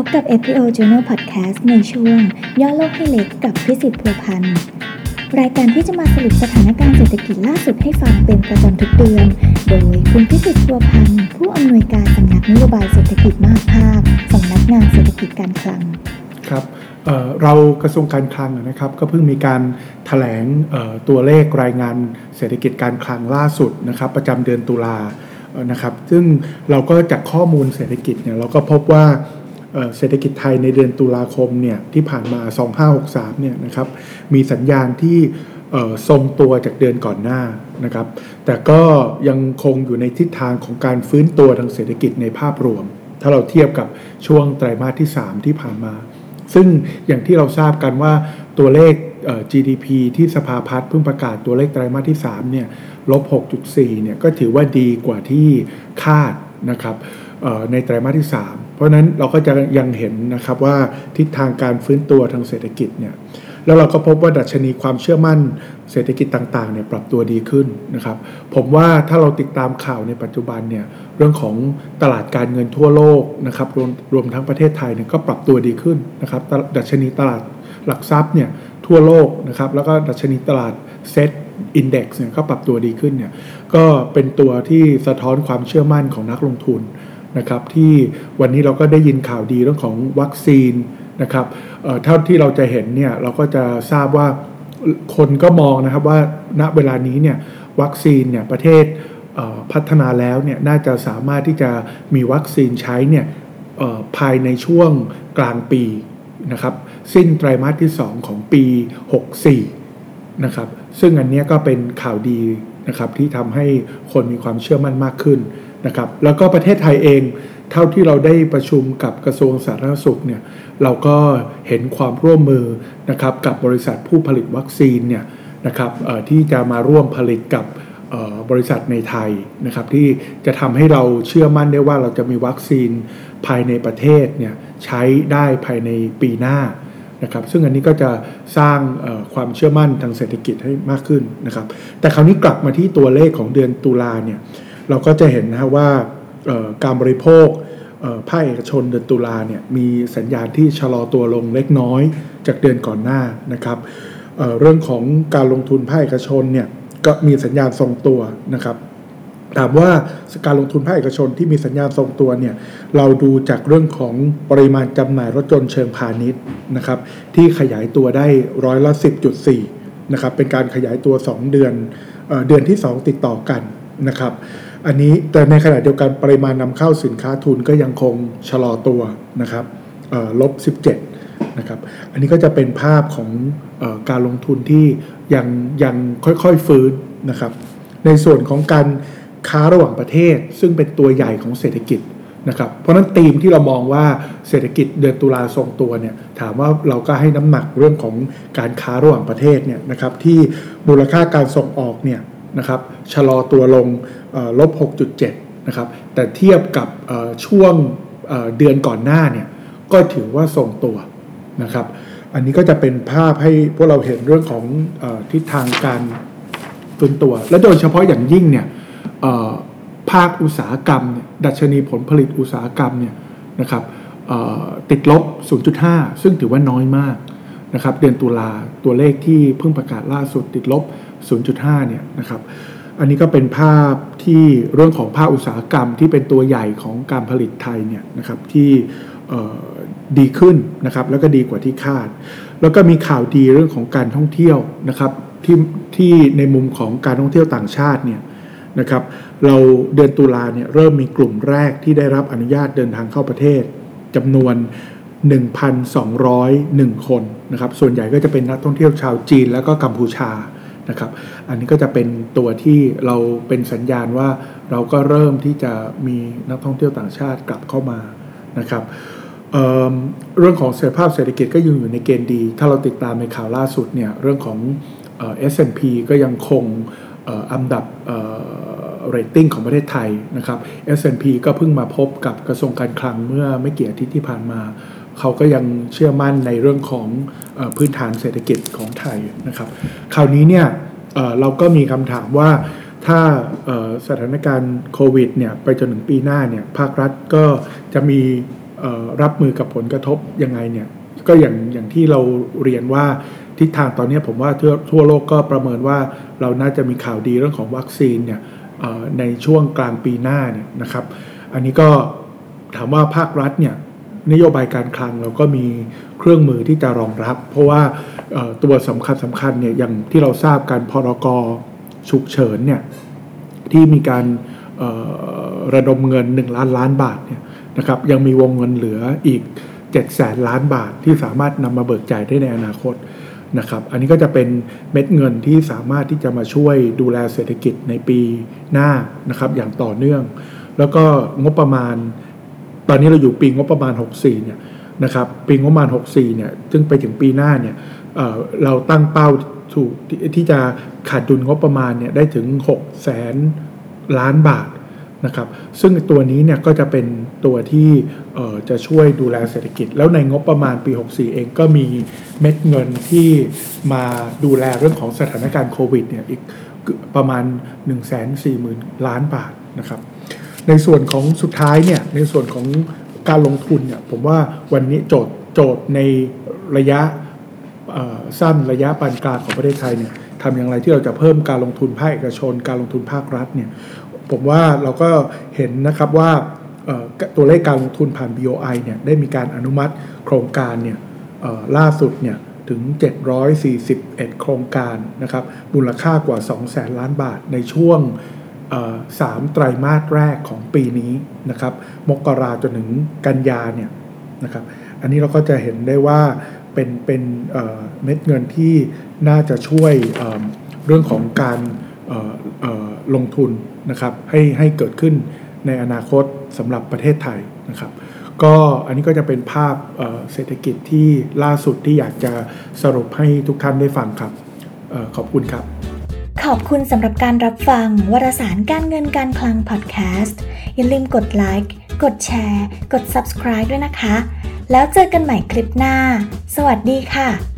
พบกับ FPO Journal Podcast ในช่วง ย่อโลกให้เล็กกับพิสิทธิ์พัวพันธ์รายการที่จะมาสรุปสถานการณ์เศรษฐกิจล่าสุดให้ฟังเป็นประจำทุกเดือน โดยคุณพิสิทธิ์พัวพันธ์ผู้อำนวยการสำนักนโยบายเศรษฐกิจมหาภาคสำนักงานเศรษฐกิจการคลังครับเเรากระทรวงการคลังนะครับ ก็เพิ่งมีการถแถลงตัวเลขรายงานเศรษฐกิจการคลังล่าสุดนะครับ ประจำเดือนตุลานะครับ ซึ่งเราก็จากข้อมูลเศรษฐกิจเนี่ยเราก็พบว่า เศรษฐกิจไทยในเดือนตุลาคมเนี่ยที่ผ่านมา 2563เนี่ยนะครับมีสัญญาณที่ทรงตัวจากเดือนก่อนหน้านะครับ แต่ก็ยังคงอยู่ในทิศทางของการฟื้นตัวทางเศรษฐกิจในภาพรวม ถ้าเราเทียบกับช่วงไตรมาสที่ 3 ที่ผ่านมา ซึ่งอย่างที่เราทราบกันว่าตัวเลขเ GDP ที่สภาพัฒน์เพิ่งประกาศตัวเลขไตรมาสที่3เนี่ยลบ 6.4 เนี่ยก็ถือว่าดีกว่าที่คาดนะครับในไตรมาสที่ 3 เพราะนั้นเราก็จะยังเห็นนะครับว่าทิศทางการฟื้นตัวทางเศรษฐกิจเนี่ยแล้วเราก็พบว่าดัชนีความเชื่อมั่นเศรษฐกิจต่างๆเนี่ยปรับตัวดีขึ้นนะครับ ผมว่าถ้าเราติดตามข่าวในปัจจุบันเนี่ยเรื่องของตลาดการเงินทั่วโลกนะครับรวมรวมทั้งประเทศไทยเนี่ยก็ปรับตัวดีขึ้นนะครับ ดัชนีตลาดหลักทรัพย์เนี่ยทั่วโลกนะครับแล้วก็ดัชนีตลาดเซ็ตอินเดี x เนี่ยก็ปรับตัวดีขึ้นเนี่ยก็เป็นตัวที่สะท้อนความเชื่อมั่นของนักลงทุน นะครับที่วันนี้เราก็ได้ยินข่าวดีเรื่องของวัคซีนนะครับเท่าที่เราจะเห็นเนี่ยเราก็จะทราบว่าคนก็มองนะครับว่าณเวลานี้เนี่ยวัคซีนเนี่ยประเทศพัฒนาแล้วเนี่ยน่าจะสามารถที่จะมีวัคซีนใช้เนี่ยภายในช่วงกลางปีนะครับสิ้นไตรมาสที่ 2 ของปี 64นะครับซึ่งอันนี้ก็เป็นข่าวดีนะครับที่ทำให้คนมีความเชื่อมั่นมากขึ้น นะครับแล้วก็ประเทศไทยเองเท่าที่เราได้ประชุมกับกระทรวงสาธารณสุขเนี่ยเราก็เห็นความร่วมมือนะครับกับบริษัทผู้ผลิตวัคซีนเนี่ยนะครับที่จะมาร่วมผลิตกับบริษัทในไทยนะครับที่จะทำให้เราเชื่อมั่นได้ว่าเราจะมีวัคซีนภายในประเทศเนี่ยใช้ได้ภายในปีหน้านะครับซึ่งอันนี้ก็จะสร้างความเชื่อมั่นทางเศรษฐกิจให้มากขึ้นนะครับแต่คราวนี้กลับมาที่ตัวเลขของเดือนตุลาเนี่ย เราก็จะเห็นนะว่าเอ่อการบริโภคภาคเอกชนเดือนตุลาเนี่ยมีสัญญาณที่ชะลอตัวลงเล็กน้อยจากเดือนก่อนหน้านะครับเเรื่องของการลงทุนภาคเอกชนเนี่ยก็มีสัญญาณทรงตัวนะครับถามว่าการลงทุนภาคเอกชนที่มีสัญญาณทรงตัวเนี่ยเราดูจากเรื่องของปริมาณจำหน่ายรถยนต์เชิงพาณิชย์นะครับที่ขยายตัวได้ร้อยละ 10.4นะครับเป็นการขยายตัว 2 เดือนเอเดือนที่ 2 ติดต่อกันนะครับ อันนี้แต่ในขณะเดียวกันปริมาณนำเข้าสินค้าทุนก็ยังคงชะลอตัวนะครับลบ 17นะครับอันนี้ก็จะเป็นภาพของออการลงทุนที่ยังยังค่อยๆฟื้นนะครับ ในส่วนของการค้าระหว่างประเทศ ซึ่งเป็นตัวใหญ่ของเศรษฐกิจนะครับเพราะฉะนั้นธีมที่เรามองว่าเศรษฐกิจเดือนตุลาทรงตัวเนี่ยถามว่าเราก็ให้น้ำหนักเรื่องของการค้าระหว่างประเทศเนี่ยนะครับที่มูลค่าการส่งออกเนี่ย นะครับชะลอตัวลงลบ 6.7 นะครับ แต่เทียบกับช่วงเดือนก่อนหน้าเนี่ยก็ถือว่าทรงตัวนะครับ อันนี้ก็จะเป็นภาพให้พวกเราเห็นเรื่องของอทิศทางการฟื้นตัว และโดยเฉพาะอย่างยิ่งเนี่ยภาคอุตสาหกรรม ดัชนีผลผลิตอุตสาหกรรมเนี่ยนะครับติดลบ 0.5 ซึ่งถือว่าน้อยมากนะครับ เดือนตุลาตัวเลขที่เพิ่งประกาศล่าสุดติดลบ 0.5 เนี่ยนะครับ อันนี้ก็เป็นภาพที่เรื่องของภาคอุตสาหกรรมที่เป็นตัวใหญ่ของการผลิตไทยเนี่ยนะครับที่ดีขึ้นนะครับแล้วก็ดีกว่าที่คาด แล้วก็มีข่าวดีเรื่องของการท่องเที่ยวนะครับที่ที่ในมุมของการท่องเที่ยวต่างชาติเนี่ยนะครับเราเดือนตุลาเนี่ยเริ่มมีกลุ่มแรกที่ได้รับอนุญาตเดินทางเข้าประเทศจำนวน 1,201 คนนะครับส่วนใหญ่ก็จะเป็นนักท่องเที่ยวชาวจีนแล้วก็กัมพูชา นะครับ อันนี้ก็จะเป็นตัวที่เราเป็นสัญญาณว่าเราก็เริ่มที่จะมีนักท่องเที่ยวต่างชาติกลับเข้ามานะครับเรื่องของเสถียรภาพเศรษฐกิจก็ยังอยู่ในเกณฑ์ดี ถ้าเราติดตามในข่าวล่าสุดเนี่ยเรื่องของ S&P ก็ยังคงอันดับเรตติ้งของประเทศไทยนะครับ S&P ก็เพิ่งมาพบกับกระทรวงการคลังเมื่อไม่กี่อาทิตย์ที่ผ่านมา เขาก็ยังเชื่อมั่นในเรื่องของอพื้นฐานเศรษฐกิจของไทยนะครับ คราวนี้เนี่ยเเราก็มีคำถามว่าถ้าสถานการณ์โควิดเนี่ยไปจนถึงปีหน้าเนี่ยภาครัฐก็จะมีรับมือกับผลกระทบยังไงเนี่ยก็อย่างอย่างที่เราเรียนว่าทิศทางตอนนี้ผมว่าทั่วทั่วโลกก็ประเมินว่าเราน่าจะมีข่าวดีเรื่องของวัคซีนเนี่ยในช่วงกลางปีหน้าเนี่ยนะครับ อันนี้ก็ถามว่าภาครัฐเนี่ย นโยบายการคลังเราก็มีเครื่องมือที่จะรองรับ เพราะว่าตัวสำคัญสำคัญเนี่ยอย่างที่เราทราบกันพรกฉุกเฉินเนี่ยที่มีการระดมเงิน 1 ล้านล้านบาทเนี่ยนะครับยังมีวงเงินเหลืออีก7แสนล้านบาทที่สามารถนำมาเบิกจ่ายได้ในอนาคตนะครับอันนี้ก็จะเป็นเม็ดเงินที่สามารถที่จะมาช่วยดูแลเศรษฐกิจในปีหน้านะครับอย่างต่อเนื่อง แล้วก็งบประมาณ ตอนนี้เราอยู่ปีงบประมาณ 64 เนี่ยนะครับปีงบประมาณ 64 เนี่ยซึ่งไปถึงปีหน้าเนี่ยเเราตั้งเป้าถูกที่จะขาดดุลงบประมาณเนี่ยได้ถึง 6 แสนล้านบาทนะครับซึ่งตัวนี้เนี่ยก็จะเป็นตัวที่จะช่วยดูแลเศรษฐกิจ แล้วในงบประมาณปี 64 เองก็มีเม็ดเงินที่มาดูแลเรื่องของสถานการณ์โควิดเนี่ยอีกประมาณ 1 4 0 0 0 0 ล้านบาทนะครับ ในส่วนของสุดท้ายเนี่ยในส่วนของการลงทุนเนี่ยผมว่าวันนี้โจทย์โจทย์ในระยะสั้นระยะปานกลางของประเทศไทยเนี่ยทำอย่างไรที่เราจะเพิ่มการลงทุนภาคเอกชน การลงทุนภาครัฐเนี่ยผมว่าเราก็เห็นนะครับว่าตัวเลขการลงทุนผ่าน BOI เนี่ยได้มีการอนุมัติโครงการเนี่ยล่าสุดเนี่ยถึง 741 โครงการนะครับมูลค่ากว่า2แสนล้านบาทในช่วง สามไตรมาสแรกของปีนี้นะครับ มกราจนถึงกันยาเนี่ยนะครับ อันนี้เราก็จะเห็นได้ว่าเป็นเป็นเม็ดเงินที่น่าจะช่วยเรื่องของการลงทุนนะครับให้ให้เกิดขึ้นในอนาคตสำหรับประเทศไทยนะครับ ก็อันนี้ก็จะเป็นภาพเศรษฐกิจที่ล่าสุดที่อยากจะสรุปให้ทุกท่านได้ฟังครับอขอบคุณครับ ขอบคุณสำหรับการรับฟังวารสารการเงินการคลังพอดแคสต์ อย่าลืมกดไลค์ กดแชร์ กด subscribe ด้วยนะคะ แล้วเจอกันใหม่คลิปหน้า สวัสดีค่ะ